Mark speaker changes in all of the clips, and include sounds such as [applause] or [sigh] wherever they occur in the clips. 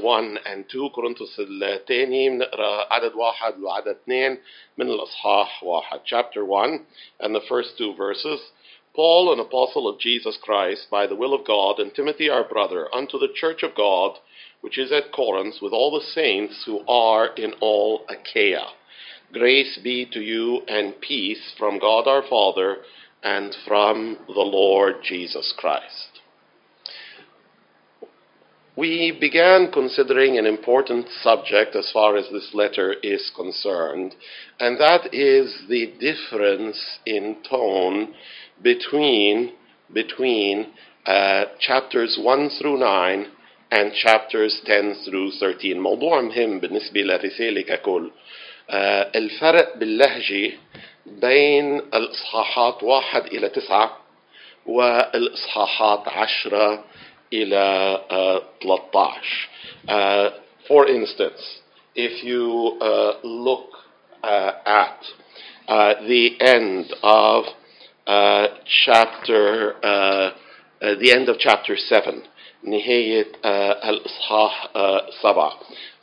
Speaker 1: 1 and 2 كورنثوس الثاني بنقرا عدد واحد وعدد اثنين من الإصحاح واحد chapter 1 and the first two verses Paul, an apostle of Jesus Christ, by the will of God, and Timothy our brother, unto the church of God, which is at Corinth, with all the saints who are in all Achaia. Grace be to you and peace from God our Father and from the Lord Jesus Christ. We began considering an important subject as far as this letter is concerned, and that is the difference in tone between, between uh, chapters 1 through 9 and chapters 10 through 13 موضوع مهم بالنسبة للرسالة ككل uh, الفرق باللهجة بين الإصحاحات واحد إلى تسعة والإصحاحات عشرة إلى uh, 13 uh, For instance, if you uh, look uh, at uh, the end of uh, chapter uh, uh, the end of chapter 7 نهاية uh, الإصحاح uh, سبعة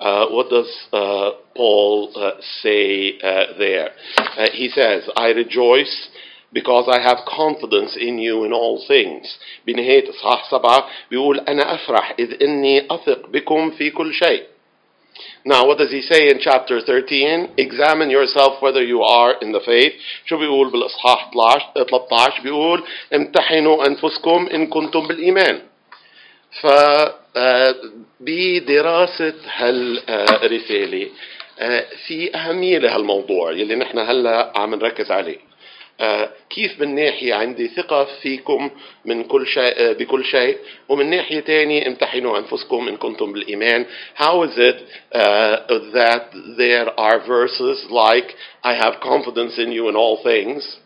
Speaker 1: uh, what does uh, Paul uh, say uh, there? Uh, he says, I rejoice because I have confidence in you in all things. بنهاية إصحاح سبعة بيقول أنا أفرح إذ إني أثق بكم في كل شيء. Now, what does he say in chapter 13? Examine yourself whether you are in the faith. شو بيقول بالإصحاح 13 بيقول امتحنوا أنفسكم إن كنتم بالإيمان. ف بدراسة هالرسالة في أهمية لهالموضوع يلي نحن هلأ عم نركز عليه. كيف من ناحية عندي ثقة فيكم من كل شيء بكل شيء ومن ناحية تانية امتحنوا أنفسكم إن كنتم بالإيمان How is it uh, that there are verses like I have confidence in you in all things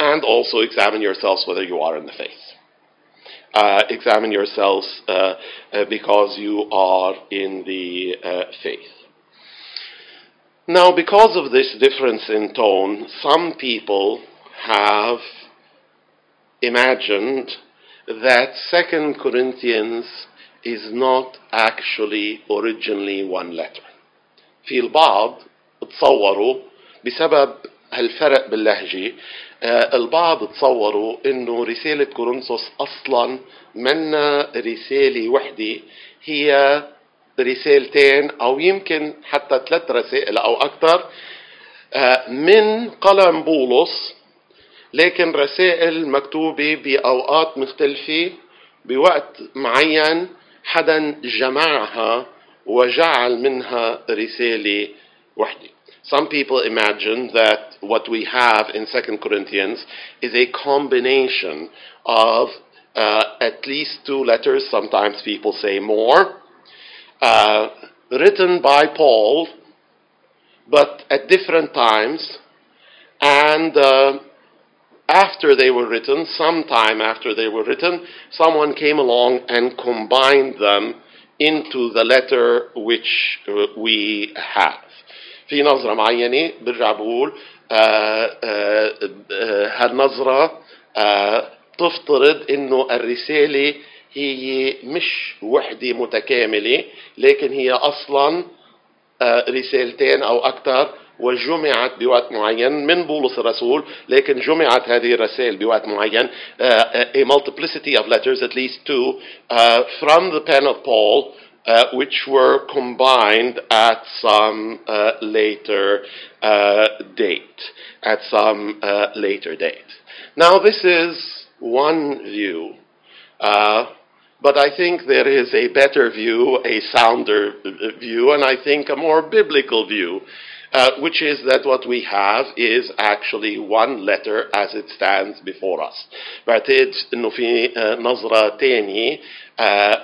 Speaker 1: and also examine yourselves whether you are in the faith uh, examine yourselves uh, uh, because you are in the uh, faith. Now, because of this difference in tone, some people have imagined that Second Corinthians is not actually originally one letter. في البعض تصوروا بسبب هالفرق باللهجة آه البعض تصوروا إنه رسالة كورنثوس أصلا منا رسالة وحدة هي رسالتين أو يمكن حتى ثلاث رسائل أو أكثر آه من قلم بولس لكن رسائل مكتوبة بأوقات مختلفة بوقت معين حدا جمعها وجعل منها رسالة وحدة. Some people imagine that what we have in 2 Corinthians is a combination of uh, at least two letters, sometimes people say more, uh, written by Paul, but at different times, and uh, after they were written, sometime after they were written, someone came along and combined them into the letter which we have. في نظرة معينة برجع بقول هالنظرة تفترض انه الرسالة هي مش وحدة متكاملة لكن هي أصلا رسالتين أو أكثر وجمعت بوقت معين من بولس الرسول لكن جمعت هذه الرسائل بوقت معين uh, a multiplicity of letters at least two uh, from the pen of Paul uh, which were combined at some uh, later uh, date at some uh, later date now this is one view uh, but I think there is a better view, a sounder view, and I think a more biblical view, uh, which is that what we have is actually one letter as it stands before us. بعتقد إنه في نظرة تانية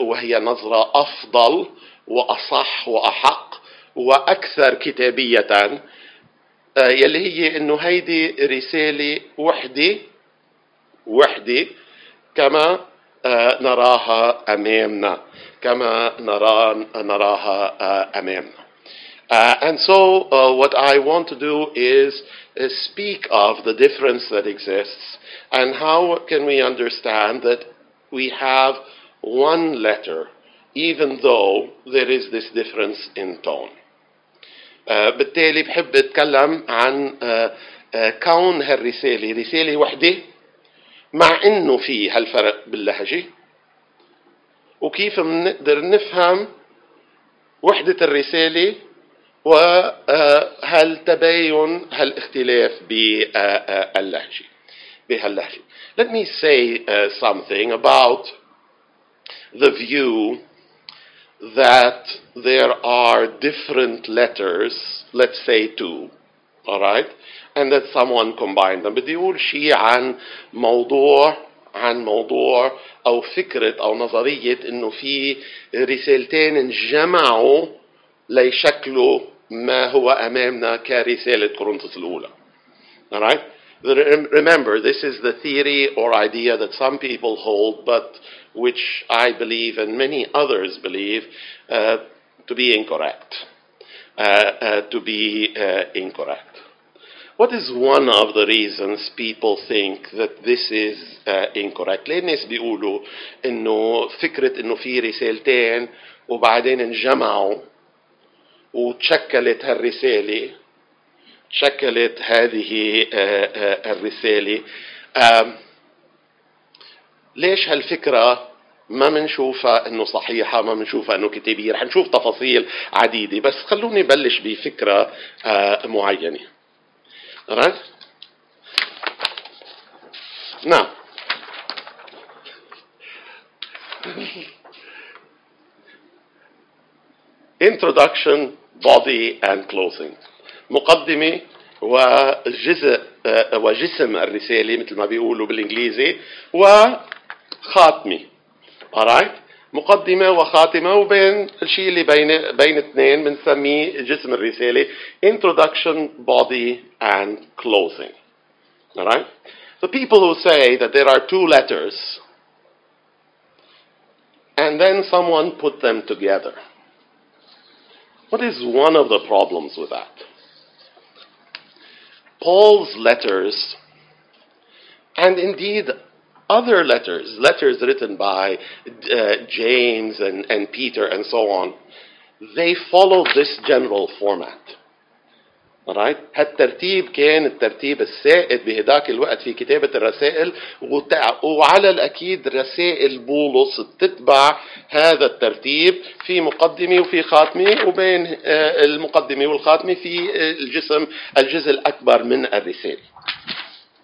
Speaker 1: وهي نظرة أفضل وأصح وأحق وأكثر كتابية يلي هي إنه هيدي رسالة وحدة وحدة كما نراها أمامنا كما نراها أمامنا Uh, and so, uh, what I want to do is uh, speak of the difference that exists and how can we understand that we have one letter even though there is this difference in tone. آه، بالتالي بحب اتكلم عن آه، آه، كون هالرسالة رسالة وحدة مع انه في هالفرق باللهجة وكيف بنقدر نفهم وحدة الرسالة وهالتباين هالاختلاف باللهجة بهاللهجة. Let me say uh, something about the view that there are different letters, let's say two, all right, and that someone combined them. بدي أقول شيء عن موضوع عن موضوع أو فكرة أو نظرية إنه في رسالتين انجمعوا ليشكلوا ما هو أمامنا كرسالة كورنثوس الأولى. All right? Remember, this is the theory or idea that some people hold, but which I believe and many others believe uh, to be incorrect. Uh, uh, to be uh, incorrect. What is one of the reasons people think that this is uh, incorrect؟ ليه الناس بيقولوا إنه فكرة إنه في رسالتين وبعدين انجمعوا وتشكلت هالرسالة شكلت هذه آه، آه، الرسالة. ليش هالفكرة؟ ما منشوفها إنه صحيحة ما منشوفها إنه كتابية. رح نشوف تفاصيل عديدة بس خلوني بلش بفكرة آه، معينة. Alright? introduction, body and closing. مقدمة وجزء آه، وجسم الرسالة مثل ما بيقولوا بالإنجليزي وخاتمة. Alright? مقدمة وخاتمة وبين الشيء اللي بين بين اثنين بنسميه جسم الرسالة introduction, body and closing. Alright? The people who say that there are two letters and then someone put them together. What is one of the problems with that? Paul's letters, and indeed other letters, letters written by uh, James and, and Peter and so on, they follow this general format. Alright? هالترتيب كان الترتيب السائد بهداك الوقت في كتابة الرسائل وعلى الأكيد رسائل بولس بتتبع هذا الترتيب في مقدمة وفي خاتمة وبين آه، المقدمة والخاتمة في آه، الجسم الجزء الأكبر من الرسالة.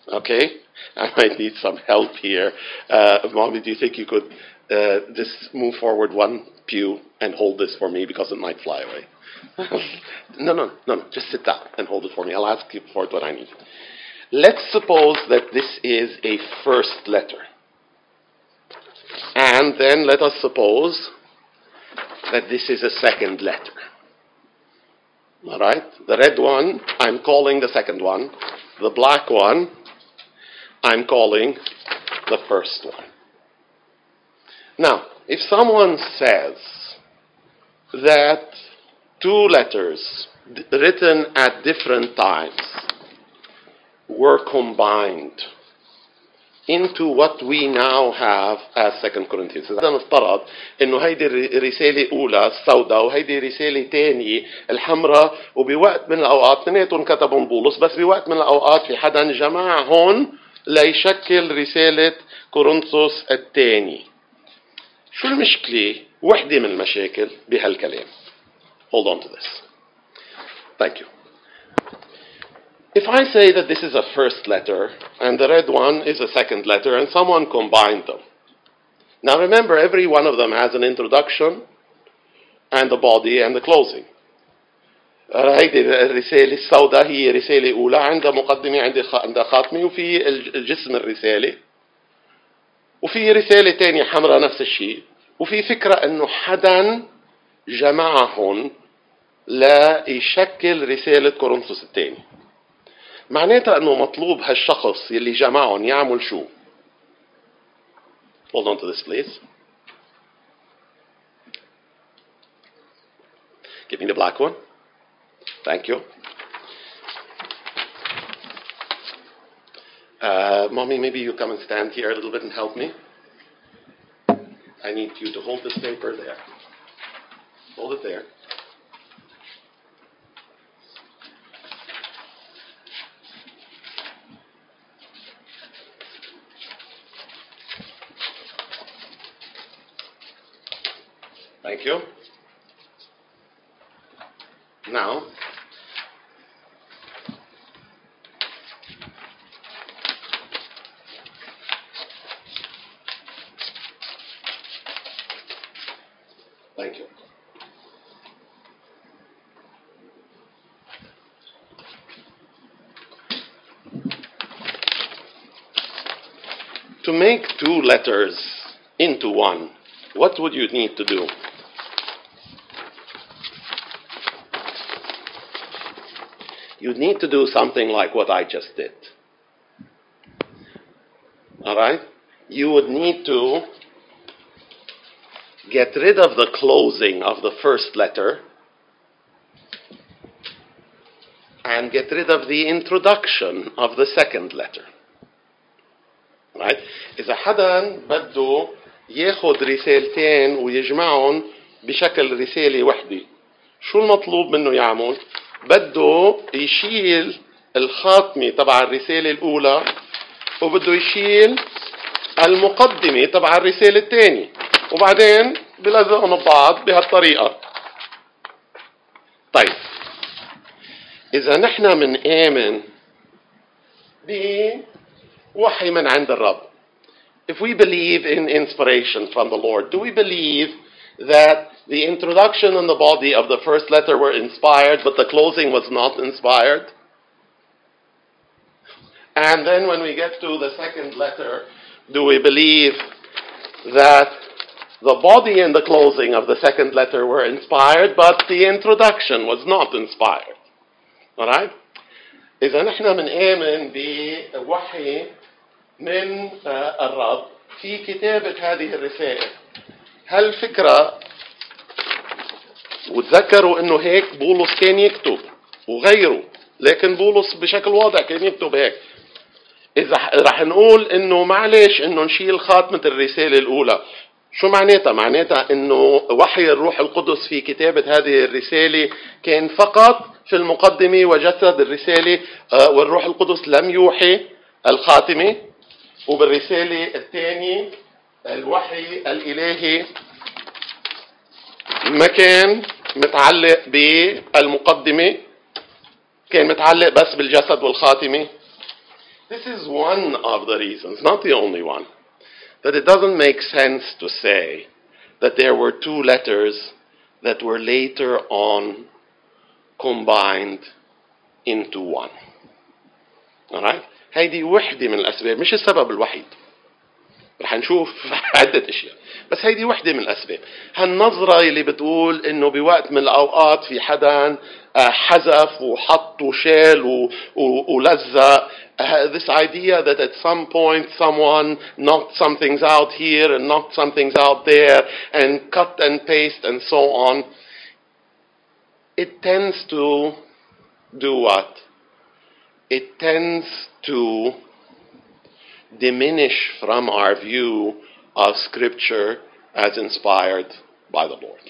Speaker 1: Okay? I might need some help here. Uh, Mommy, do you think you could uh, just move forward one pew and hold this for me because it might fly away? [laughs] no, no, no, no. Just sit down and hold it for me. I'll ask you for when I need. Let's suppose that this is a first letter. And then let us suppose that this is a second letter. All right? The red one, I'm calling the second one. The black one, I'm calling the first one. Now, if someone says that two letters written at different times were combined into what we now have as Second Corinthians. إذا نفترض إنه هيدي الر- الرسالة الأولى السوداء وهيدي رسالة تانية الحمراء وبوقت من الأوقات اثنيناتهم كتبهم بولس بس بوقت من الأوقات في حدا جمعهم ليشكل رسالة كورنثوس الثاني. شو المشكلة؟ وحدة من المشاكل بهالكلام. Hold on to this. Thank you. If I say that this is a first letter and the red one is a second letter and someone combined them. Now remember, every one of them has an introduction and the body and the closing. هيدي الرسالة السوداء هي رسالة أولى عندها مقدمة عندها خ- عندها خاتمة وفي الج- جسم الرسالة وفي رسالة تانية حمراء نفس الشيء وفي فكرة انه حدا جمعهم ليشكل رسالة كورنثوس الثاني معناتها انه مطلوب هالشخص يلي جمعهم يعمل شو Hold on to this please Give me the black one Thank you Uh, mommy, maybe you come and stand here a little bit and help me. I need you to hold this paper there. hold it there. Thank you. Now, thank you. To make two letters into one, what would you need to do? You'd need to do something like what I just did. All right? You would need to get rid of the closing of the first letter and get rid of the introduction of the second letter. Right? إذا حدا بده ياخذ رسالتين ويجمعهم بشكل رسالة وحدة شو المطلوب منه يعمل؟ بده يشيل الخاتمة تبع الرسالة الأولى وبده يشيل المقدمة تبع الرسالة الثانية وبعدين بلزقهم ببعض بهالطريقة. طيب إذا نحن منآمن بوحي من عند الرب. If we believe in inspiration from the Lord, do we believe that the introduction and the body of the first letter were inspired, but the closing was not inspired? And then when we get to the second letter, do we believe that the body and the closing of the second letter were inspired, but the introduction was not inspired? Alright? إذا نحن بنآمن بوحي من الرب في كتابة هذه الرسالة هالفكرة وتذكروا إنه هيك بولس كان يكتب وغيره لكن بولس بشكل واضح كان يكتب هيك إذا رح نقول إنه معلش إنه نشيل خاتمة الرسالة الأولى شو معناتها؟ معناتها إنه وحي الروح القدس في كتابة هذه الرسالة كان فقط في المقدمة وجسد الرسالة والروح القدس لم يوحي الخاتمة وبالرسالة الثانية الوحي الإلهي ما كان متعلق بالمقدمة كان متعلق بس بالجسد والخاتمة This is one of the reasons, not the only one, that it doesn't make sense to say that there were two letters that were later on combined into one. Alright? هيدي وحدة من الأسباب مش السبب الوحيد رح نشوف عدة أشياء بس هيدي وحدة من الأسباب هالنظرة اللي بتقول إنه بوقت من الأوقات في حدا حذف وحط وشال ولزق this idea that at some point someone knocked some things out here and knocked some things out there and cut and paste and so on it tends to do what? It tends to diminish from our view of Scripture as inspired by the Lord.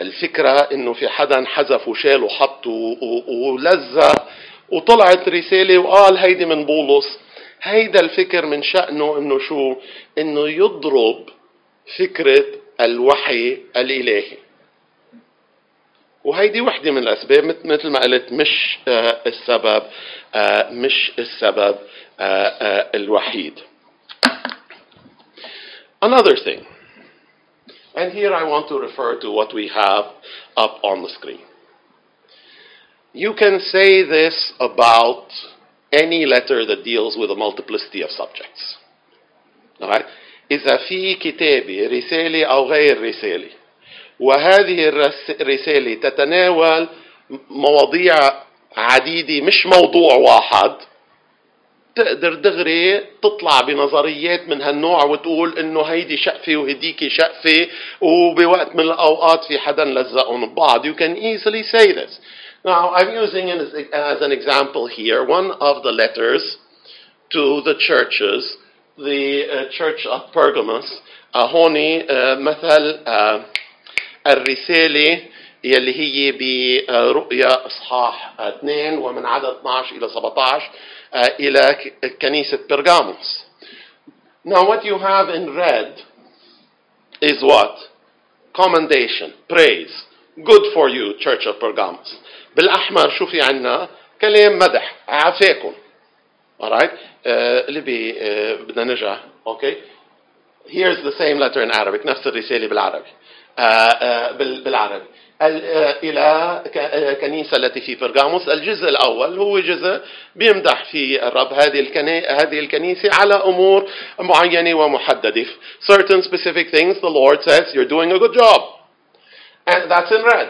Speaker 1: الفكرة إنه في حدا حذف وشال وحط ولزق وطلعت رسالة وقال هيدي من بولس. هيدا الفكر من شأنه إنه شو؟ إنه يضرب فكرة الوحي الإلهي. وهيدي وحدة من الأسباب مثل ما قلت مش السبب مش السبب الوحيد. Another thing, and here I want to refer to what we have up on the screen. You can say this about any letter that deals with a multiplicity of subjects. Alright? إذا في كتابة رسالة أو غير رسالة وهذه الرسالة تتناول مواضيع عديدة مش موضوع واحد تقدر دغري تطلع بنظريات من هالنوع وتقول إنه هيدي شقفة وهديك شقفة وبوقت من الأوقات في حدا لزقهم ببعض. You can easily say this. Now I'm using as an example here one of the letters to the churches, the uh, church of Pergamos. Uh, هون uh, مثل uh, الرسالة يلي هي برؤيا إصحاح 2 ومن عدد 12 إلى 17 آه، إلى كنيسة برغاموس. Now what you have in red is what? Commendation, praise. Good for you, Church of Pergamos. بالأحمر شو في عندنا؟ كلام مدح، عافاكم. Alright? آه، اللي بي آه، بدنا نرجع، أوكي؟ Here's the same letter in Arabic، نفس الرسالة بالعربي. Uh, uh, بالعربي. إلى كنيسة التي في برغاموس الجزء الأول هو جزء بيمدح في الرب هذه هذه الكنيسة على أمور معينة ومحددة. Certain specific things the Lord says you're doing a good job. And that's in red.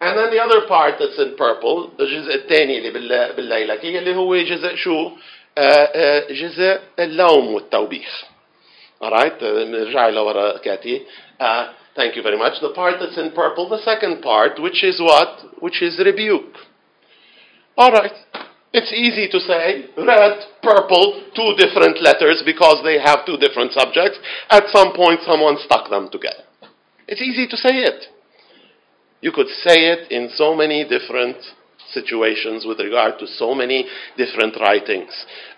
Speaker 1: And then the other part that's in purple الجزء الثاني اللي بالليلكي اللي هو جزء شو؟ جزء اللوم والتوبيخ. Alright نرجع لورا كاتي. Thank you very much. The part that's in purple, the second part, which is what? Which is rebuke. All right. It's easy to say red, purple, two different letters because they have two different subjects. At some point, someone stuck them together. It's easy to say it. You could say it in so many different situations with regard to so many different writings.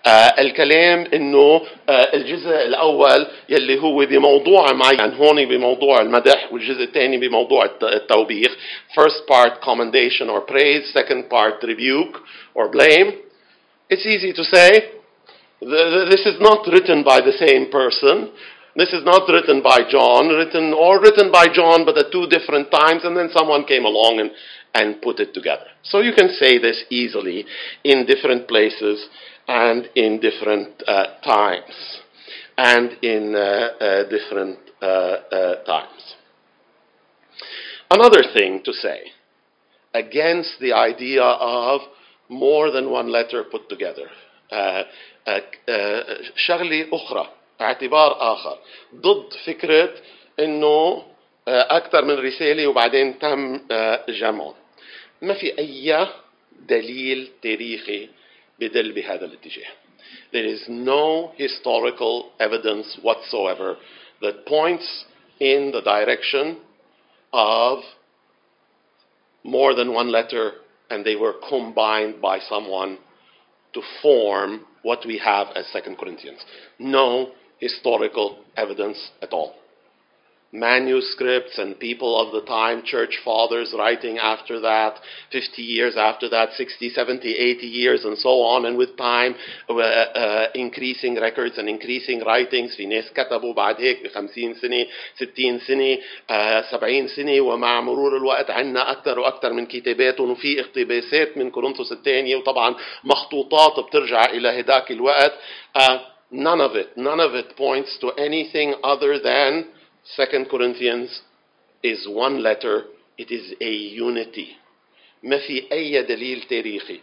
Speaker 1: uh, الكلام انه uh, الجزء الاول يلي هو بموضوع معين هون بموضوع المدح والجزء الثاني بموضوع التوبيخ first part commendation or praise second part rebuke or blame it's easy to say this is not written by the same person this is not written by John, written or written by John, but at two different times, and then someone came along and, and put it together. So you can say this easily in different places and in different uh, times and in uh, uh, different times. Another thing to say against the idea of more than one letter put together. شغلة أخرى اعتبار آخر ضد فكرة إنه أكثر من رسالة وبعدين تم جمعهم. ما في أي دليل تاريخي بدل بهذا الاتجاه. There is no historical evidence whatsoever that points in the direction of more than one letter and they were combined by someone to form what we have as Second Corinthians. No historical evidence at all. Manuscripts and people of the time, church fathers writing after that, 50 years after that, 60, 70, 80 years, and so on, and with time, uh, uh, increasing records and increasing writings. في ناس كتبوا بعد هيك ب 50 سنة، 60 سنة، uh, 70 سنة، ومع مرور الوقت عندنا أكثر وأكثر من كتاباتهم وفي اقتباسات من كورنثوس الثانية وطبعا مخطوطات بترجع إلى هداك الوقت. none of it, none of it points to anything other than Second Corinthians is one letter, it is a unity. ما في أي دليل تاريخي؟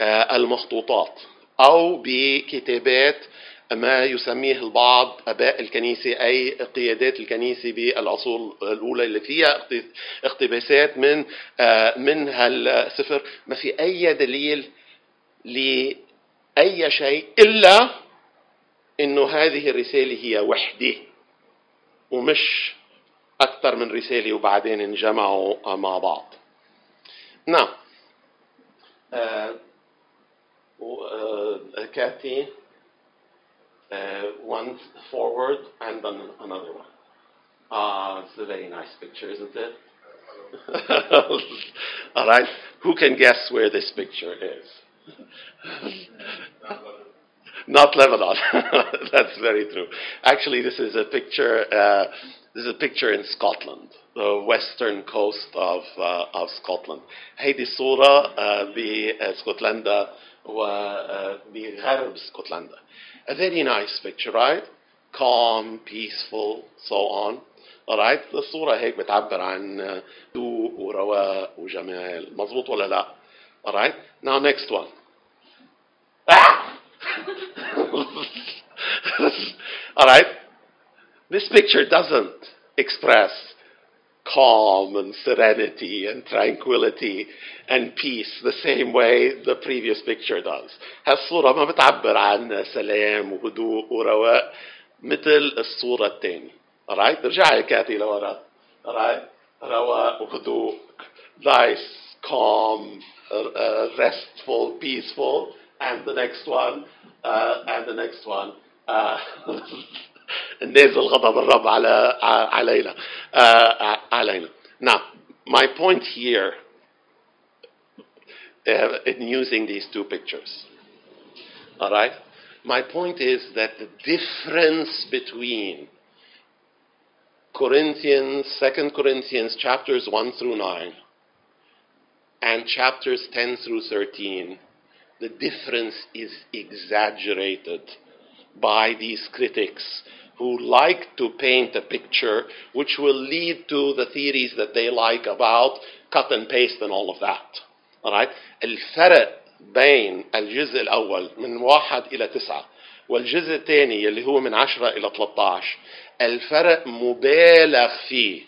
Speaker 1: بالمخطوطات أو بكتابات ما يسميه البعض أباء الكنيسة أي قيادات الكنيسة بالعصور الأولى اللي فيها اقتباسات من من هالسفر ما في أي دليل لأي شيء إلا إنه هذه الرسالة هي وحدة. ومش أكثر من رسالة وبعدين انجمعوا مع بعض. نعم. Uh, uh, Kathy, uh, one forward and then another one. Ah, it's a very nice picture, isn't it? [laughs] All right. Who can guess where this picture is? [laughs] Not Lebanon. [laughs] That's very true. Actually, this is a picture. Uh, this is a picture in Scotland, the western coast of uh, of Scotland. هيدي الصورة uh, باسكتلندا وبغرب اسكتلندا. A very nice picture, right? Calm, peaceful, so on. Alright, الصورة هيك بتعبر عن هدوء ورواء وجمال، مظبوط ولا لا؟ Alright, now next one. Ah! All right? This picture doesn't express calm and serenity and tranquility and peace the same way the previous picture does. هالصورة ما بتعبر عن سلام وهدوء ورواء مثل الصورة الثانية. All right? رجعي كاتي لورا. right رواء وهدوء nice calm uh, restful peaceful and the next one uh, and the next one uh, [laughs] نازل غضب الرب على علينا uh, علينا now my point here uh, in using these two pictures all right my point is that the difference between Corinthians, 2 Corinthians chapters 1 through 9 and chapters 10 through 13, the difference is exaggerated by these critics who like to paint a picture which will lead to the theories that they like about cut and paste and all of that. All right? الفرق بين الجزء الأول من واحد إلى تسعة والجزء الثاني اللي هو من عشرة إلى 13 الفرق مبالغ فيه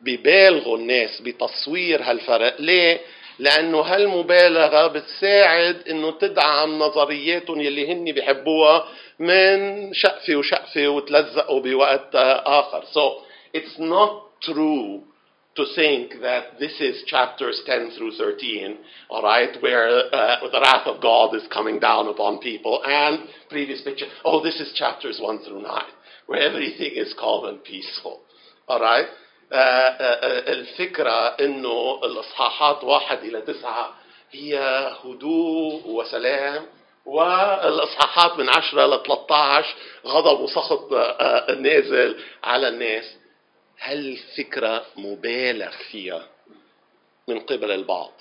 Speaker 1: ببالغوا الناس بتصوير هالفرق ليه؟ لأنه هالمبالغة بتساعد إنه تدعم نظرياتهم يلي هن بيحبوها من شقفة وشقفة وتلزقوا بوقت آخر. So it's not true to think that this is chapters 10 through 13, all right, where uh, the wrath of God is coming down upon people, and previous picture, oh, this is chapters 1 through 9, where everything is calm and peaceful, all right. Uh, uh, الفكرة إنه الإصحاحات واحد إلى تسعة هي هدوء وسلام والإصحاحات من 10 ل 13 غضب وسخط نازل على الناس. هالفكرة مبالغ فيها من قبل البعض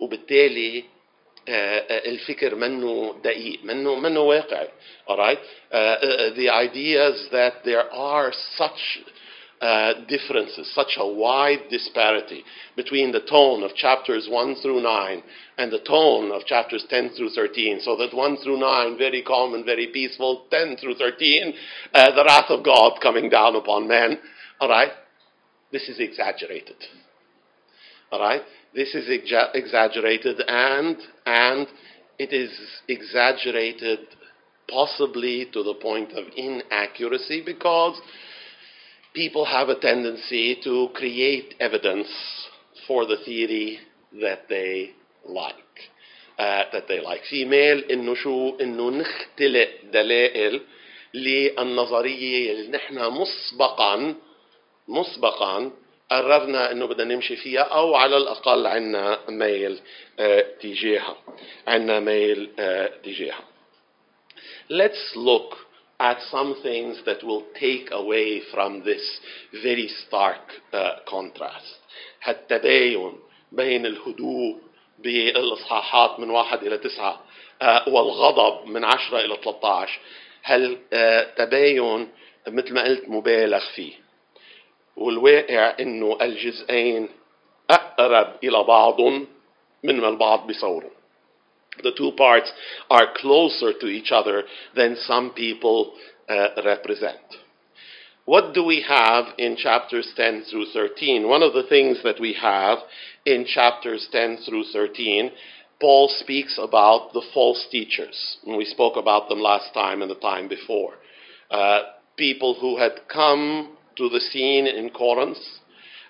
Speaker 1: وبالتالي الفكر منه دقيق منه منه واقعي. Alright uh, the ideas that there are such uh, differences, such a wide disparity between the tone of chapters 1 through 9 and the tone of chapters 10 through 13. So that 1 through 9, very calm and very peaceful, 10 through 13, uh, the wrath of God coming down upon men. All right? This is exaggerated. All right? This is exa- exaggerated and and it is exaggerated possibly to the point of inaccuracy because people have a tendency to create evidence for the theory that they like. Uh, that they like. في ميل إنه شو إنه نختلق دلائل للنظرية اللي نحن مسبقا مسبقا قررنا إنه بدنا نمشي فيها أو على الأقل عندنا ميل uh, تجاهها عندنا ميل uh, تجاهها Let's look at some things that will take away from this very stark uh, contrast. التباين بين الهدوء بالإصحاحات من واحد إلى تسعة uh, والغضب من عشرة إلى 13 هل uh, تباين مثل ما قلت مبالغ فيه. والواقع إنه الجزئين أقرب إلى بعض من ما البعض بيصوروا. The two parts are closer to each other than some people uh, represent. What do we have in chapters 10 through 13? One of the things that we have in chapters 10 through 13, Paul speaks about the false teachers. And we spoke about them last time and the time before. Uh, people who had come to the scene in Corinth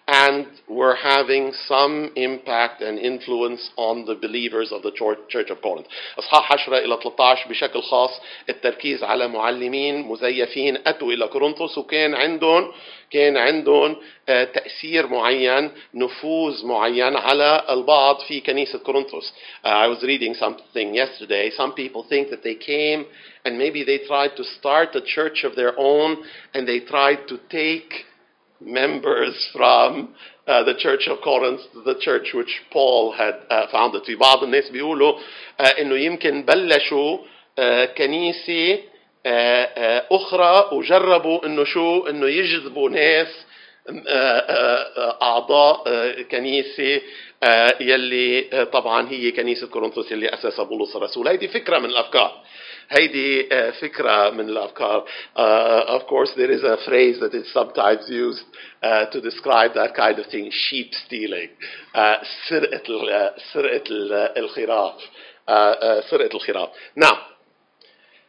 Speaker 1: and were having some impact and influence on the believers of the Church of Corinth. أصحاح 10 إلى 13 بشكل خاص التركيز على معلمين مزيفين أتوا إلى كورنثوس وكان عندهم كان عندهم تأثير معين نفوذ معين على البعض في كنيسة كورنثوس. Uh, I was reading something yesterday. Some people think that they came and maybe they tried to start a church of their own and they tried to take members from uh, the church of Corinth, the church which Paul had uh, founded. في بعض الناس بيقولوا uh, إنه يمكن بلشوا كنيسة أخرى وجربوا إنه شو إنه يجذبوا ناس أعضاء كنيسة يلي طبعا هي كنيسة كورنثوس يلي أسسها بولس الرسول هيدي فكرة من الأفكار هيدي فكرة من الأفكار uh, of course there is a phrase that is sometimes used uh, to describe that kind of thing sheep stealing uh, سرقة سرقة الخراف سرقة الخراف now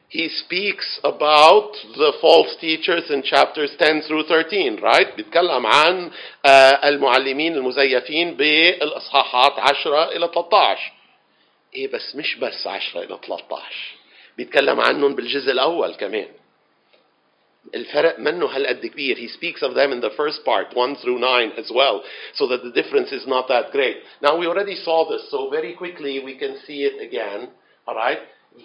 Speaker 1: he speaks about the false teachers in chapters 10 through 13 right بيتكلم عن آه، المعلمين المزيفين بالاصحاحات 10 الى 13 ايه بس مش بس 10 الى 13 بيتكلم عنهم بالجزء الأول كمان الفرق منه هالقد كبير he speaks of them in the first part 1 through 9 as well so that the difference is not that great now we already saw this so very quickly we can see it again all right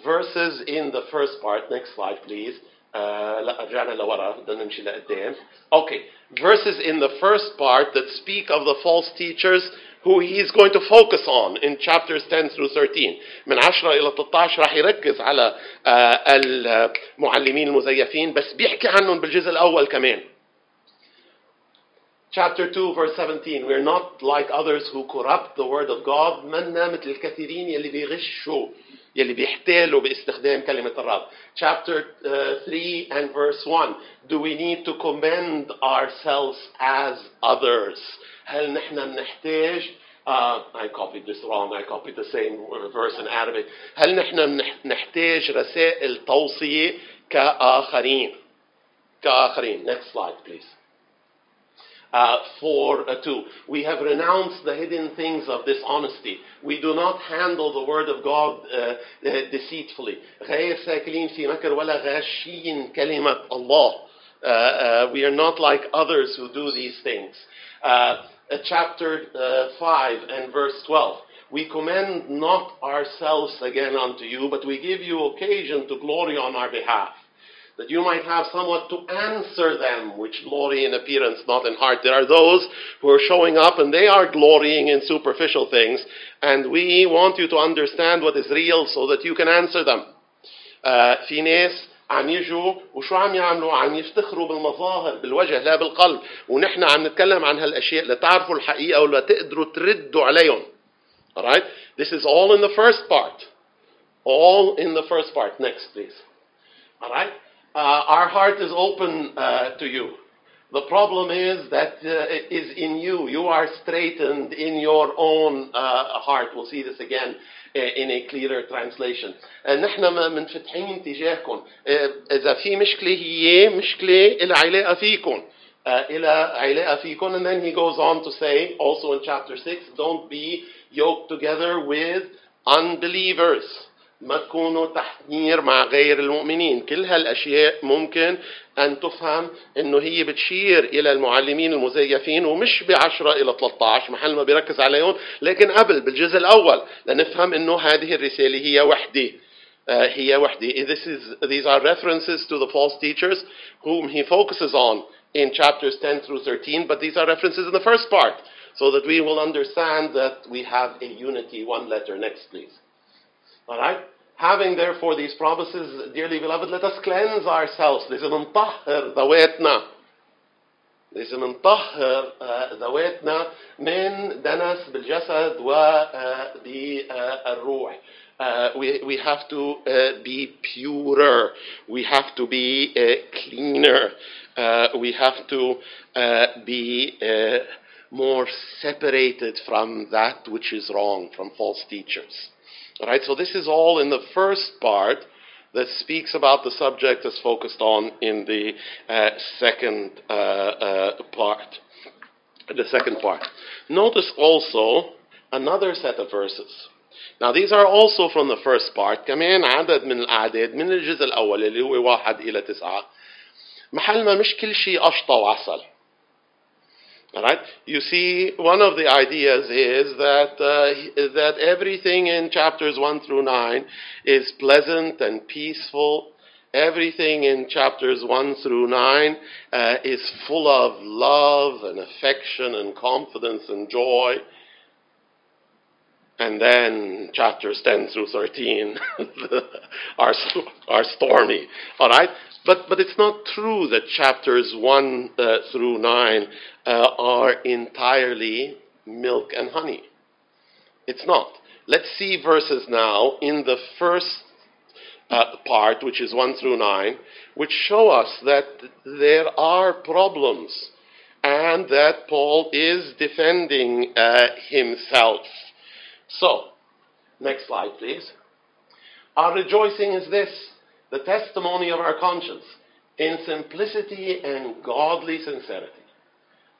Speaker 1: verses in the first part next slide please آه لا رجعنا لورا بدنا نمشي لقدام okay verses in the first part that speak of the false teachers who he is going to focus on in chapters 10 through 13 من 10 إلى 13 راح يركز على آه، المعلمين المزيفين بس بيحكي عنهم بالجزء الأول كمان Chapter 2 verse 17 We're not like others who corrupt the word of God منا مثل الكثيرين يلي بيغشوا يلي بيحتالوا باستخدام كلمة الرب Chapter uh, 3 and verse 1 Do we need to commend ourselves as others هل نحن بنحتاج uh, I copied this wrong. I copied the same verse in Arabic. هل نحن نحتاج رسائل توصية كآخرين؟ كآخرين. Next slide, please. Uh, for uh, two, we have renounced the hidden things of dishonesty. We do not handle the word of God uh, uh, deceitfully. غير ساكلين في مكر ولا غاشين كلمة الله. Uh, uh, we are not like others who do these things. Uh, uh, chapter uh, 5 and verse 12. We commend not ourselves again unto you, but we give you occasion to glory on our behalf that you might have somewhat to answer them which glory in appearance, not in heart. There are those who are showing up and they are glorying in superficial things, and we want you to understand what is real so that you can answer them. آه، في ناس عم يجوا وشو عم يعملوا؟ عم يفتخروا بالمظاهر بالوجه لا بالقلب، ونحن عم نتكلم عن هالاشياء لتعرفوا الحقيقه ولا تقدروا تردوا عليهم. Alright? This is all in the first part. All in the first part. Next, please. All right? uh, our heart is open uh, to you. The problem is that uh, in you. You are straitened in your own uh, heart. We'll see this again uh, in a clearer translation. Uh, نحن منفتحين تجاهكم. Uh, إذا في مشكلة هي مشكلة العلاقة إلى فيكم. Uh, and then he goes on to say, also in chapter 6, don't be yoked together with unbelievers. ما تكونوا تحت نير مع غير المؤمنين كل هالأشياء ممكن أن تفهم أنه هي بتشير إلى المعلمين المزيفين ومش بعشرة إلى 13 محل ما بيركز عليهم لكن قبل بالجزء الأول لنفهم أنه هذه الرسالة هي وحدة uh, هي وحدة This is, these are references to the false teachers whom he focuses on in chapters 10 through 13 but these are references in the first part so that we will understand that we have a unity one letter next please all right? Having therefore these promises, dearly beloved, let us cleanse ourselves. لازم نطهر ذواتنا. لازم نطهر آه، ذواتنا من دنس بالجسد وبالروح. Uh, we, we have to uh, be purer. We have to be uh, cleaner. Uh, we have to uh, be uh, more separated from that which is wrong, from false teachers. All right, so this is all in the first part that speaks about the subject that's focused on in the uh, second uh, uh, part. The second part. Notice also another set of verses. Now these are also from the first part كمان عدد من الأعداد من الجزء الأول اللي هو واحد إلى تسعة محل ما مش كل شيء قشطة وعسل all right. You see, one of the ideas is that uh, that everything in chapters one through nine is pleasant and peaceful. Everything in chapters one through nine uh, is full of love and affection and confidence and joy. And then chapters 10 through 13 [laughs] are, are stormy. All right? But, but it's not true that chapters 1 uh, through 9 uh, are entirely milk and honey. It's not. Let's see verses now in the first uh, part, which is 1 through 9, which show us that there are problems and that Paul is defending uh, himself. So, next slide, please. Our rejoicing is this the testimony of our conscience in simplicity and godly sincerity.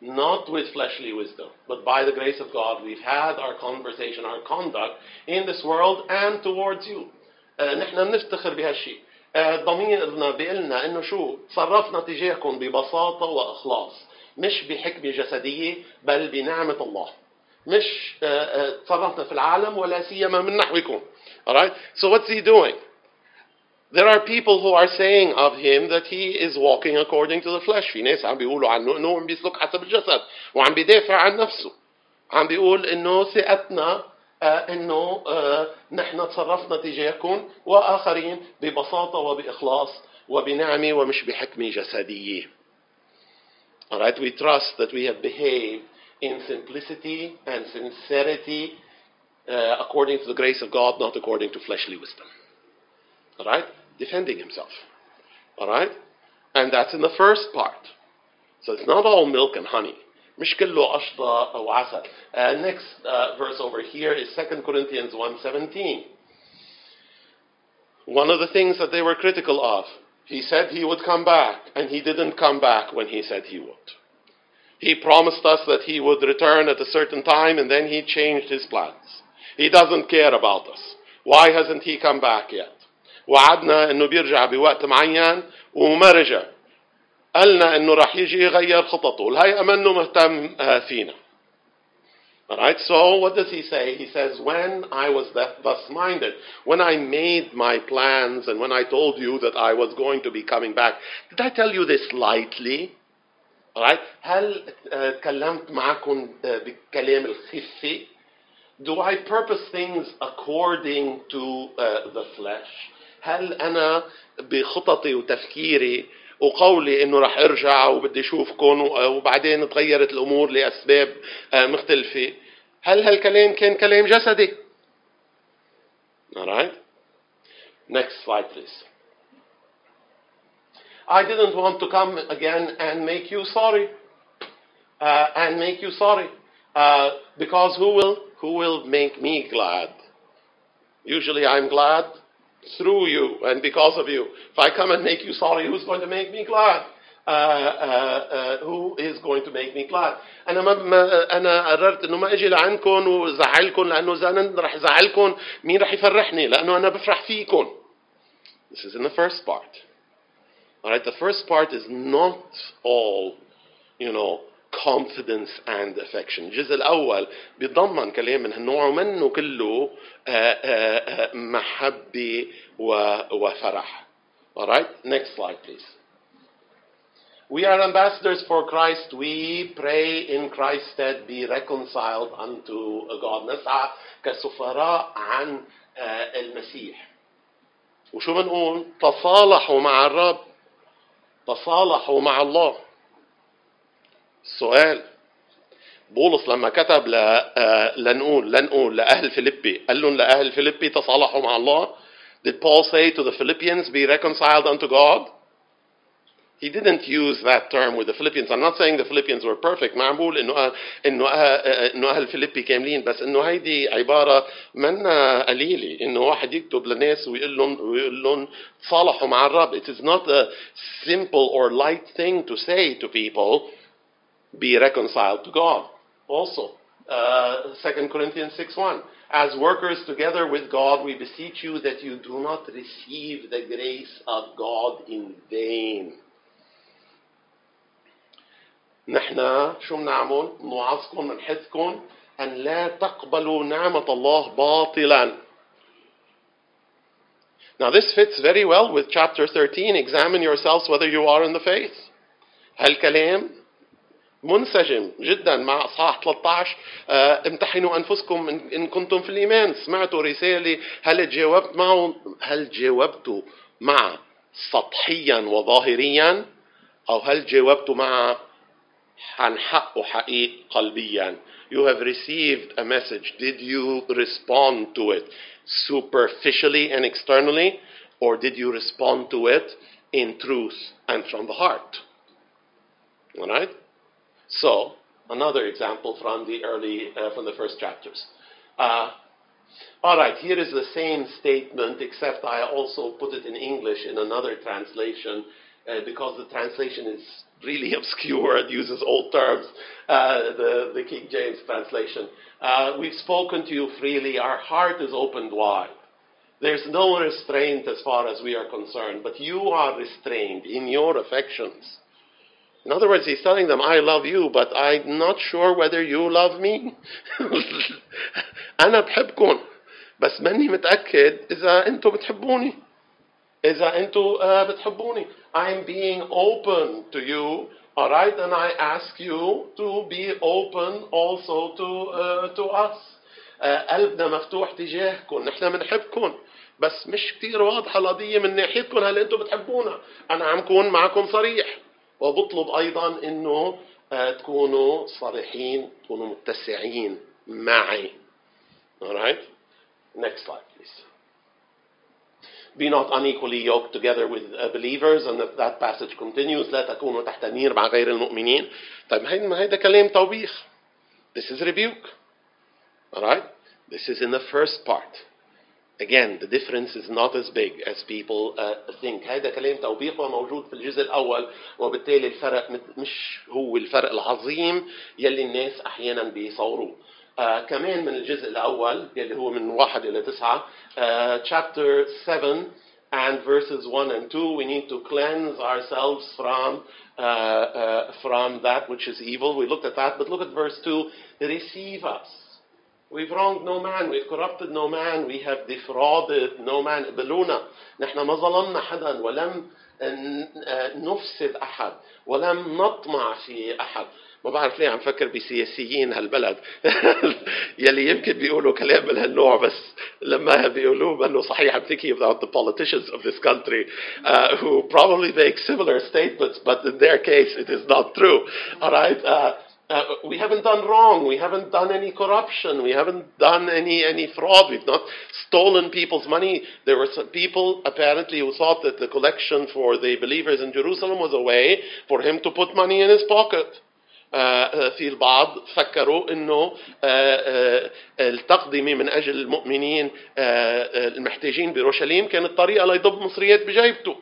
Speaker 1: Not with fleshly wisdom, but by the grace of God, we've had our conversation, our conduct in this world and towards you. آه، نحن بنفتخر بهالشيء. آه، ضميرنا بيقلنا انه شو تصرفنا تجاهكم ببساطه واخلاص مش بحكمه جسديه بل بنعمه الله. مش آه، آه، تصرفنا في العالم ولا سيما من نحوكم. Alright? So what's he doing? There are people who are saying of him that he is walking according to the flesh. في ناس عم بيقولوا عنه انه عم بيسلك حسب الجسد وعم بيدافع عن نفسه. عم بيقول انه ثقتنا آه، انه آه، نحن تصرفنا تجاهكم واخرين ببساطه وباخلاص وبنعمه ومش بحكمه جسديه. Alright, we trust that we have behaved in simplicity and sincerity uh, according to the grace of God, not according to fleshly wisdom. All right? defending himself. All right? And that's in the first part. So it's not all milk and honey. Mishkallu ashta awasa. Uh, next uh, verse over here is 2 Corinthians 1.17. One of the things that they were critical of, he said he would come back, and he didn't come back when he said he would. He promised us that he would return at a certain time, and then he changed his plans. He doesn't care about us. Why hasn't he come back yet? وعدنا انه بيرجع بوقت معين وما رجع. قالنا انه راح يجي يغير خططه، الهيئة منه مهتم آه، فينا. Alright, so what does he say? He says, When I was thus minded, when I made my plans, and when I told you that I was going to be coming back, did I tell you this lightly? Alright, هل آه، تكلمت معكم آه، بالكلام الخفي؟ Do I purpose things according to uh, the flesh? هل أنا بخططي وتفكيري وقولي إنه رح أرجع وبدي أشوفكم و- وبعدين تغيرت الأمور لأسباب آه، مختلفة؟ هل هالكلام كان كلام جسدي؟ Alright? Next slide, please. I didn't want to come again and make you sorry. Uh, and make you sorry. Uh, because who will who will make me glad? Usually I'm glad through you and because of you. If I come and make you sorry, who's going to make me glad? Uh, uh, uh, who is going to make me glad? أنا ما ما أنا قررت إنه ما أجي لعندكم وزعلكم لأنه إذا أنا رح زعلكم مين رح يفرحني؟ لأنه أنا بفرح فيكم. This is in the first part. All right, the first part is not all, you know, confidence and affection. الجزء الأول بيتضمن كلام من هالنوع ومنه كله آه، آه، آه، محبة وفرح. All right, next slide please. We are ambassadors for Christ. We pray in Christ's stead be reconciled unto God. نسعى كسفراء عن آه، المسيح. وشو بنقول؟ تصالحوا مع الرب. تصالحوا مع الله. السؤال بولس لما كتب ل... آه، لنقول لنقول لأهل فيليبي قال لهم لأهل فيليبي تصالحوا مع الله Did Paul say to the Philippians be reconciled unto God? He didn't use that term with the Philippians. I'm not saying the Philippians were perfect. ما عم بقول إنه إنه إنه أهل فيليبي كاملين بس إنه هيدي عبارة منا قليلة إنه واحد يكتب لناس ويقول لهم ويقول لهم تصالحوا مع الرب. It is not a simple or light thing to say to people be reconciled to God. Also, uh, 2 Corinthians 6.1 As workers together with God, we beseech you that you do not receive the grace of God in vain. نحن شو بنعمل؟ نوعظكم بنحثكم أن لا تقبلوا نعمة الله باطلا. Now this fits very well with chapter 13. Examine yourselves whether you are in the faith. هالكلام منسجم جدا مع إصحاح 13 آه، امتحنوا أنفسكم ان كنتم في الإيمان. سمعتوا رسالة هل تجاوبت معه هل جاوبتوا مع سطحيا وظاهريا؟ أو هل جاوبتوا مع عن حق وحقيق قلبيا؟ You have received a message. Did you respond to it superficially and externally? Or did you respond to it in truth and from the heart? All right? So, another example from the early, uh, from the first chapters. Uh, All right, here is the same statement, except I also put it in English in another translation uh, because the translation is really [laughs] obscure. It uses old terms, uh, the, the King James translation. Uh, we've spoken to you freely. Our heart is opened wide. There's no restraint as far as we are concerned, but you are restrained in your affections. In other words, he's telling them, I love you, but I'm not sure whether you love me. [laughs] أنا بحبكم بس ماني متأكد إذا أنتم بتحبوني. إذا أنتم uh, بتحبوني. I'm being open to you, all right, and I ask you to be open also to, uh, to us. Uh, قلبنا مفتوح تجاهكم، نحن بنحبكم. بس مش كتير واضحة القضية من ناحيتكم هل أنتم بتحبونا. أنا عم كون معكم صريح. وبطلب أيضا أنه تكونوا صريحين تكونوا متسعين معي alright next slide please be not unequally yoked together with uh, believers and that passage continues لا تكونوا تحت نير مع غير المؤمنين طيب هيدا هيدا كلام توبيخ this is rebuke alright this is in the first part Again, the difference is not as big as people uh, think. هذا كلام توبيخ موجود في الجزء الأول وبالتالي الفرق مش هو الفرق العظيم يلي الناس أحيانا بيصوروه. Uh, كمان من الجزء الأول يلي هو من واحد إلى تسعة uh, chapter 7 and verses 1 and 2 we need to cleanse ourselves from uh, uh, from that which is evil. We looked at that, but look at verse 2 receive us. We've wronged no man, we've corrupted no man, we have defrauded no man. قبلونا نحن ما ظلمنا حدا ولم نفسد أحد ولم نطمع في أحد ما بعرف ليه عم فكر بسياسيين هالبلد يلي يمكن بيقولوا كلام من هالنوع بس لما بيقولوه بانه صحيح I'm thinking about the politicians of this country uh, who probably make similar statements but in their case it is not true all right uh, uh, we haven't done wrong. We haven't done any corruption. We haven't done any, any fraud. We've not stolen people's money. There were some people apparently who thought that the collection for the believers in Jerusalem was a way for him to put money in his pocket. في البعض فكروا انه التقدمه من اجل المؤمنين المحتاجين باورشليم كانت طريقه ليضب مصريات بجيبته.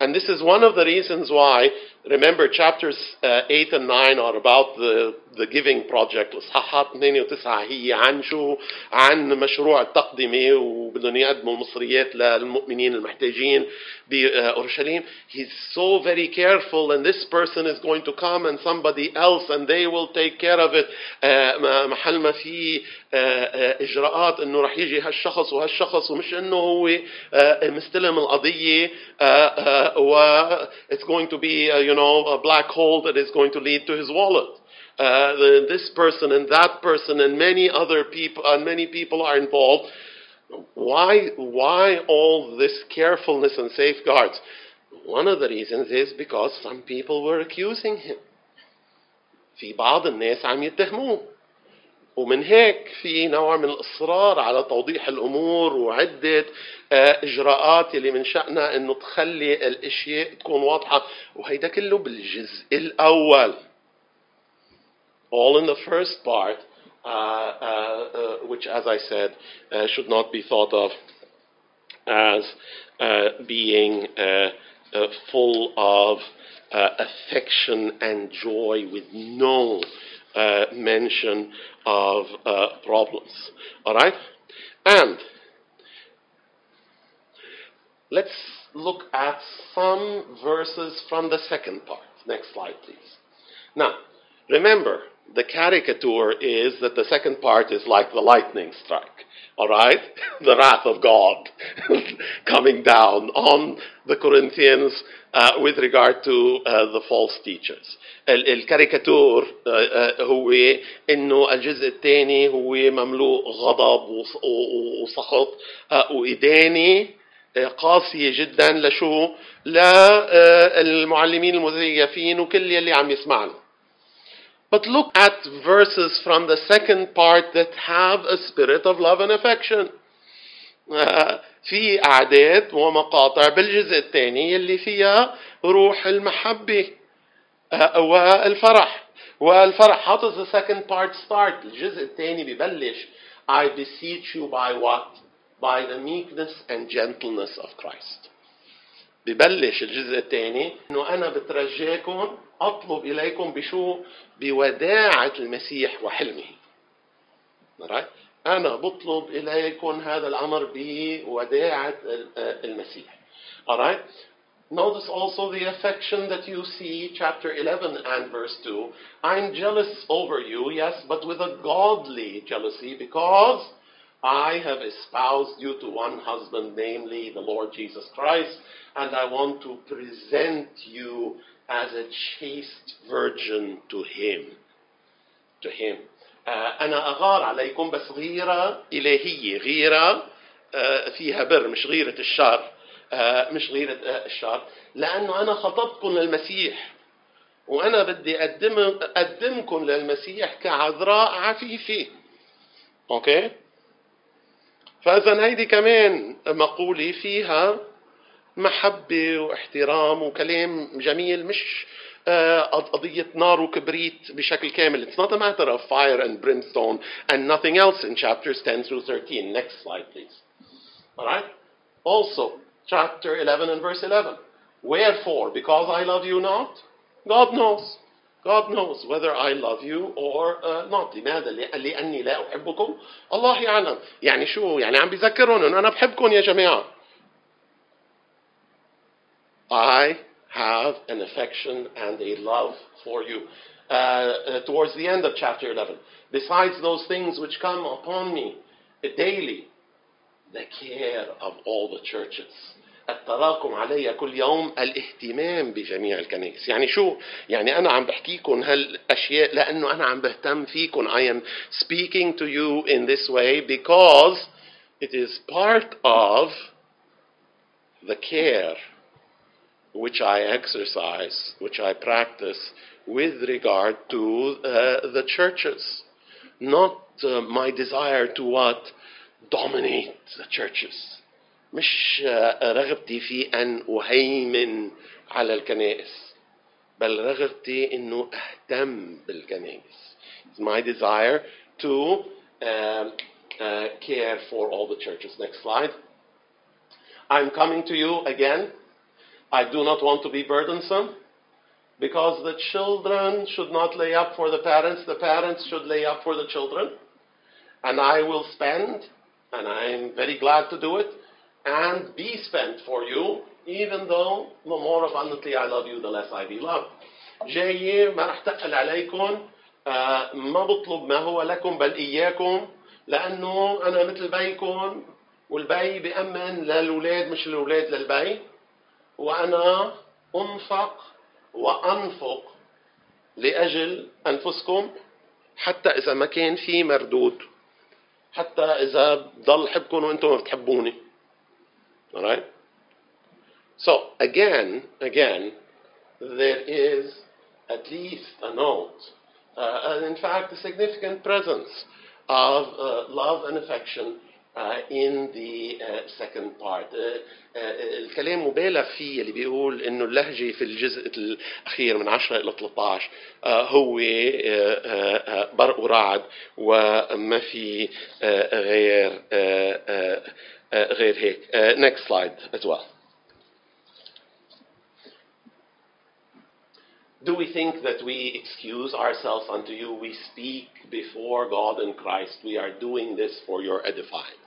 Speaker 1: And this is one of the reasons why, remember, chapters uh, 8 and 9 are about the, the giving project. إصحاحات 2 و9 هي عن شو؟ عن مشروع التقدمة وبدهم يقدموا المصريات للمؤمنين المحتاجين بأورشليم. He's so very careful, and this person is going to come and somebody else, and they will take care of it. uh, محل ما في إجراءات إنه رح يجي هالشخص وهالشخص ومش إنه هو مستلم القضية و it's going to be uh, you know a black hole that is going to lead to his wallet. Uh, the, this person and that person and many other people and many people are involved. Why why all this carefulness and safeguards? One of the reasons is because some people were accusing him. في بعض الناس عم يتهموه ومن هيك في نوع من الإصرار على توضيح الأمور وعدة إجراءات اللي من شأنها إنه تخلي الأشياء تكون واضحة وهيدا كله بالجزء الأول all in the first part uh, uh, uh, which as I said should not be thought of as being full of affection and joy with no uh, mention of uh, problems. All right? And let's look at some verses from the second part. Next slide, please. Now, remember, the caricature is that the second part is like the lightning strike. All right? [laughs] the wrath of God [laughs] coming down on the Corinthians uh, with regard to uh, the false teachers. الكاريكاتور هو انه الجزء الثاني هو مملوء غضب وسخط وادانه قاسية جدا لشو؟ للمعلمين المزيفين وكل يلي عم يسمعنا. But look at verses from the second part that have a spirit of love and affection. [laughs] في أعداد ومقاطع بالجزء الثاني اللي فيها روح المحبة والفرح والفرح how does the second part start الجزء الثاني ببلش I beseech you by what? By the meekness and gentleness of Christ. ببلش الجزء الثاني انه انا بترجاكم اطلب اليكم بشو؟ بوداعة المسيح وحلمه. Alright? انا بطلب اليكم هذا الامر بوداعة المسيح. Alright? Notice also the affection that you see, chapter 11 and verse 2. I'm jealous over you, yes, but with a godly jealousy, because I have espoused you to one husband, namely the Lord Jesus Christ, and I want to present you as a chaste virgin to Him. To Him. أنا أغار عليكم بس غيرة إلهية، غيرة فيها بر مش غيرة الشر. مش غيرة الشر لأنه أنا خطبتكم للمسيح وأنا بدي أقدم أقدمكم للمسيح كعذراء عفيفة أوكي فإذا هيدي كمان مقولة فيها محبة واحترام وكلام جميل مش قضية نار وكبريت بشكل كامل. It's not a matter of fire and brimstone and nothing else in chapters 10 through 13. Next slide, please. All right? Also, chapter 11 and verse 11. Wherefore, because I love you not? God knows. God knows whether I love you or uh, not. لماذا؟ لأني لا أحبكم. الله يعلم. يعني شو؟ يعني عم بذكرهم إنه أنا بحبكم يا جماعة. I have an affection and a love for you. Uh, uh, towards the end of chapter 11. Besides those things which come upon me daily, the care of all the churches. التراكم علي كل يوم الاهتمام بجميع الكنائس يعني شو يعني أنا عم بحكيكم هالأشياء لأنه أنا عم بهتم فيكم I am speaking to you in this way because it is part of the care which I exercise, which I practice with regard to uh, the churches. Not uh, my desire to what? Dominate the churches. مش رغبتي في أن أهيمن على الكنائس بل رغبتي أنه أهتم بالكنائس It's my desire to uh, uh, care for all the churches. Next slide. I'm coming to you again. I do not want to be burdensome because the children should not lay up for the parents, the parents should lay up for the children. And I will spend, and I'm very glad to do it, and be spent for you, even though the more abundantly I love you, the less I be loved. جاي ما رح تقل عليكم آه ما بطلب ما هو لكم بل إياكم لأنه أنا مثل بيكم والبي بأمن للأولاد مش الأولاد للبي وأنا أنفق وأنفق لأجل أنفسكم حتى إذا ما كان في مردود حتى إذا ضل حبكم وأنتم ما بتحبوني All right? So, again, again, there is at least a note, uh, and in fact, a significant presence of uh, love and affection uh, in the second part. الكلام مبالغ فيه اللي بيقول انه اللهجه في الجزء الاخير من 10 الى 13 هو برق ورعد وما في غير غير هيك. next slide as well. Do we think that we excuse ourselves unto you? We speak before God and Christ. We are doing this for your edifying.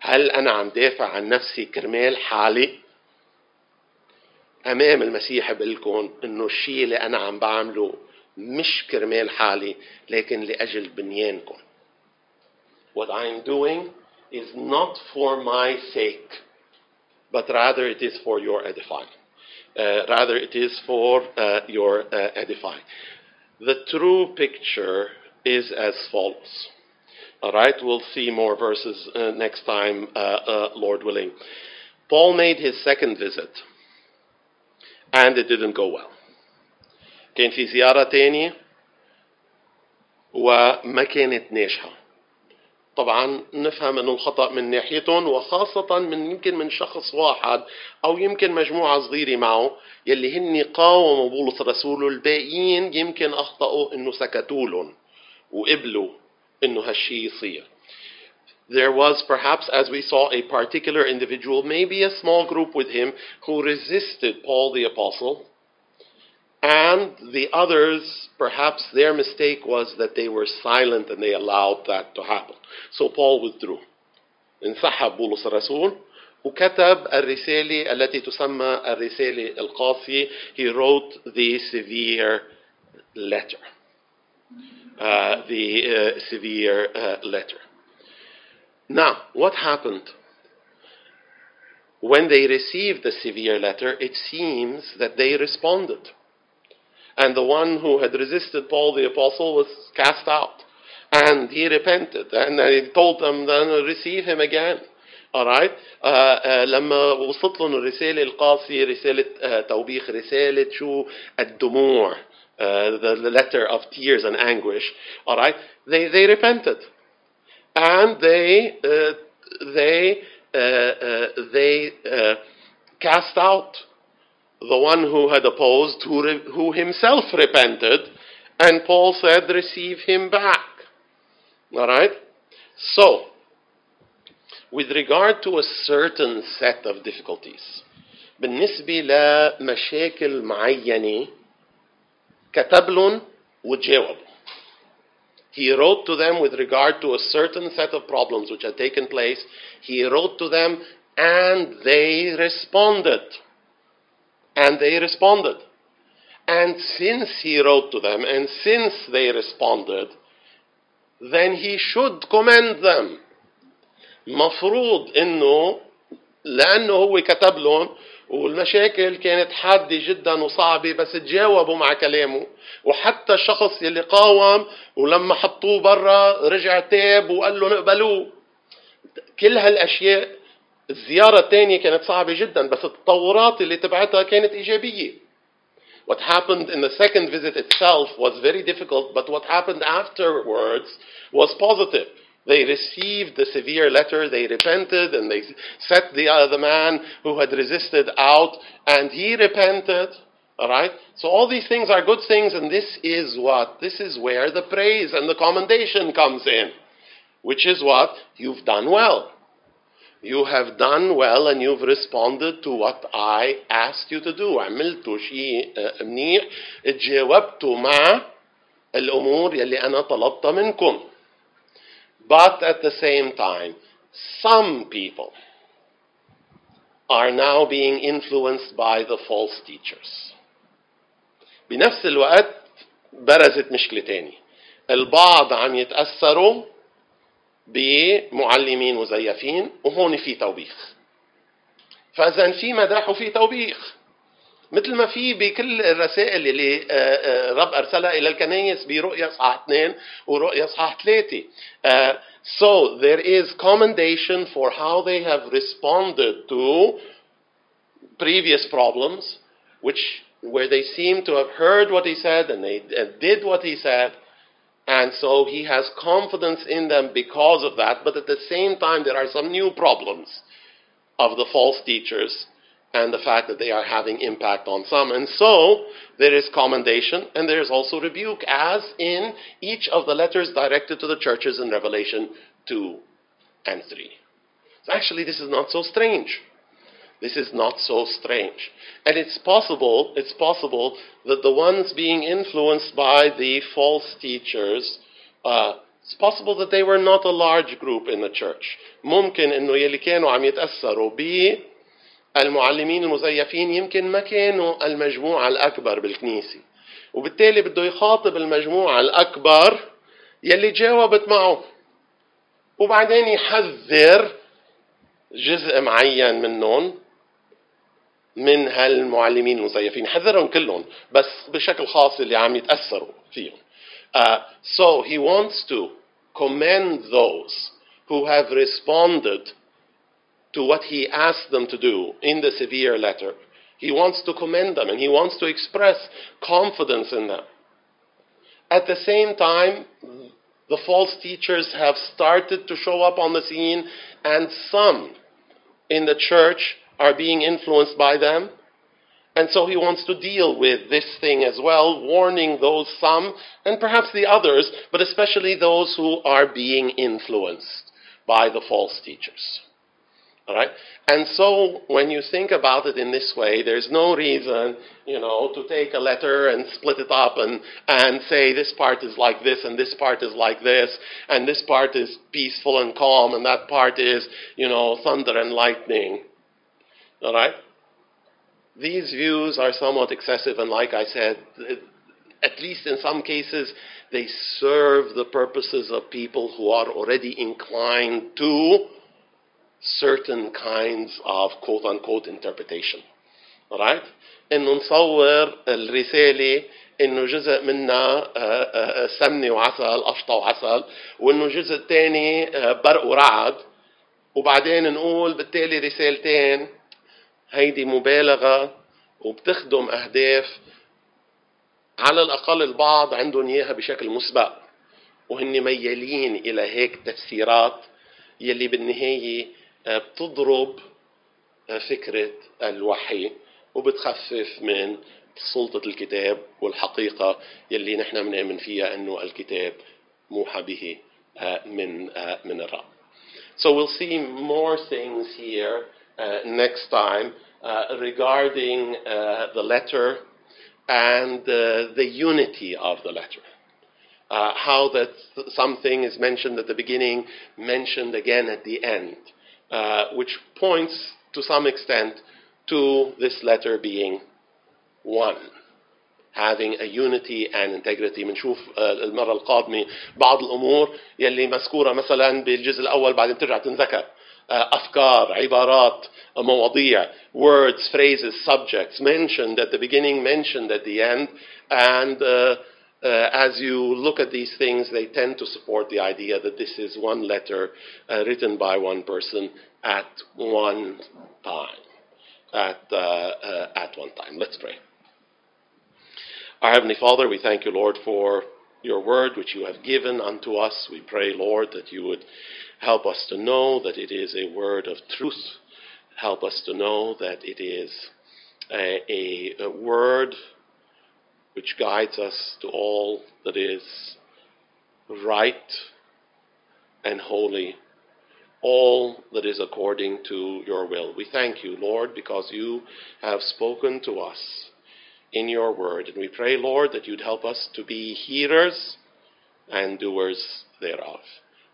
Speaker 1: هل أنا عم دافع عن نفسي كرمال حالي؟ أمام المسيح بقول إنه الشيء اللي أنا عم بعمله مش كرمال حالي لكن لأجل بنيانكم. What I'm doing is not for my sake, but rather it is for your edifying. Uh, rather, it is for uh, your uh, edifying. The true picture is as follows. All right, we'll see more verses next time, Lord willing. Paul made his second visit, and it didn't go well. كان في زيارة تانية وما كانت ناجحة. طبعا نفهم إنه الخطأ من ناحيتهم وخاصة من يمكن من شخص واحد أو يمكن مجموعة صغيرة معه يلي هن قاوموا بولس الرسول والباقيين يمكن أخطأوا إنه سكتوا لهم وقبلوا إنه هالشي يصير there was perhaps, as we saw, a particular individual, maybe a small group with him, who resisted Paul the Apostle. And the others, perhaps their mistake was that they were silent and they allowed that to happen. So Paul withdrew. انسحب بولس الرسول وكتب الرسالة التي تسمى الرسالة القاسية. He wrote the severe letter. Uh, the uh, severe uh, letter. Now, what happened? When they received the severe letter, it seems that they responded. And the one who had resisted Paul the apostle was cast out. And he repented. And he told them, then receive him again. Alright? Uh, uh, لما وصلت لهم الرسالة القاسية رسالة uh, توبيخ رسالة شو الدموع uh, the, the letter of tears and anguish alright they, they repented and they uh, they uh, uh, they uh, cast out the one who had opposed, who, re- who himself repented, and Paul said, "Receive him back." All right. So, with regard to a certain set of difficulties, بالنسبة لمشاكل معينة كتب لهم وجاوبوا. He wrote to them with regard to a certain set of problems which had taken place. He wrote to them and they responded. And they responded. And since he wrote to them and since they responded, then he should commend them. مفروض إنه لأنه هو كتب لهم والمشاكل كانت حادة جدا وصعبة بس تجاوبوا مع كلامه وحتى الشخص يلي قاوم ولما حطوه برا رجع تاب وقال له نقبلوه كل هالأشياء الزيارة الثانية كانت صعبة جدا بس التطورات اللي تبعتها كانت إيجابية What happened in the second visit itself was very difficult, but what happened afterwards was positive. They received the severe letter, they repented, and they set the other man who had resisted out, and he repented. All right? So all these things are good things, and this is what? This is where the praise and the commendation comes in. Which is what? You've done well. You have done well and you've responded to what I asked you to do. عملتوا شيء منيح تجاوبتوا مع الأمور يلي أنا طلبتها منكم. But at the same time, some people are now being influenced by the false teachers. بنفس الوقت برزت مشكلة تانية. البعض عم يتأثروا بمعلمين مزيفين وهون في توبيخ. فإذا في مدح وفي توبيخ. مثل ما في بكل الرسائل اللي رب ارسلها إلى الكنايس برؤيا اصحاح اثنين ورؤيا اصحاح ثلاثة. Uh, so there is commendation for how they have responded to previous problems, which where they seem to have heard what he said and they did what he said, and so he has confidence in them because of that. But at the same time, there are some new problems of the false teachers and the fact that they are having impact on some. And so there is commendation and there is also rebuke, as in each of the letters directed to the churches in Revelation 2 and 3. So actually, this is not so strange. This is not so strange. And it's possible, it's possible that the ones being influenced by the false teachers, uh, it's possible that they were not a large group in the church. ممكن انه يلي كانوا عم يتأثروا ب المعلمين المزيفين يمكن ما كانوا المجموعة الأكبر بالكنيسة وبالتالي بده يخاطب المجموعة الأكبر يلي جاوبت معه وبعدين يحذر جزء معين منهم من هالمعلمين المزيفين حذرهم كلهم بس بشكل خاص اللي عم يتأثروا فيهم uh, so he wants to commend those who have responded to what he asked them to do in the severe letter. He wants to commend them and he wants to express confidence in them. At the same time, the false teachers have started to show up on the scene, and some in the church are being influenced by them. And so he wants to deal with this thing as well, warning those some, and perhaps the others, but especially those who are being influenced by the false teachers. All right? And so when you think about it in this way, there's no reason, you know, to take a letter and split it up and, and say this part is like this and this part is like this and this part is peaceful and calm and that part is, you know, thunder and lightning. All right? These views are somewhat excessive and like I said, at least in some cases, they serve the purposes of people who are already inclined to certain kinds of quote unquote interpretation. Alright? انه نصور الرسالة انه جزء منها سمنة وعسل قشطة وعسل وانه جزء تاني برق ورعد وبعدين نقول بالتالي رسالتين هيدي مبالغة وبتخدم أهداف على الأقل البعض عندهم إياها بشكل مسبق وهن ميالين إلى هيك تفسيرات يلي بالنهاية بتضرب فكرة الوحي وبتخفف من سلطة الكتاب والحقيقة يلي نحن بنآمن فيها أنه الكتاب موحى به من من الرب. So we'll see more things here next time uh, regarding uh, the letter and the unity of the letter. how that something is mentioned at the beginning, mentioned again at the end. Uh, which points to some extent to this letter being one having a unity and integrity بنشوف المرة القادمة بعض الأمور يلي مذكورة مثلا بالجزء الأول بعدين ترجع تنذكر أفكار عبارات مواضيع words phrases subjects mentioned at the beginning mentioned at the end and uh, uh, as you look at these things, they tend to support the idea that this is one letter uh, written by one person at one time. At, uh, at one time. Let's pray. Our Heavenly Father, we thank you, Lord, for your word which you have given unto us. We pray, Lord, that you would help us to know that it is a word of truth. Help us to know that it is a, a, a word which guides us to all that is right and holy, all that is according to your will. We thank you, Lord, because you have spoken to us in your word. And we pray, Lord, that you'd help us to be hearers and doers thereof.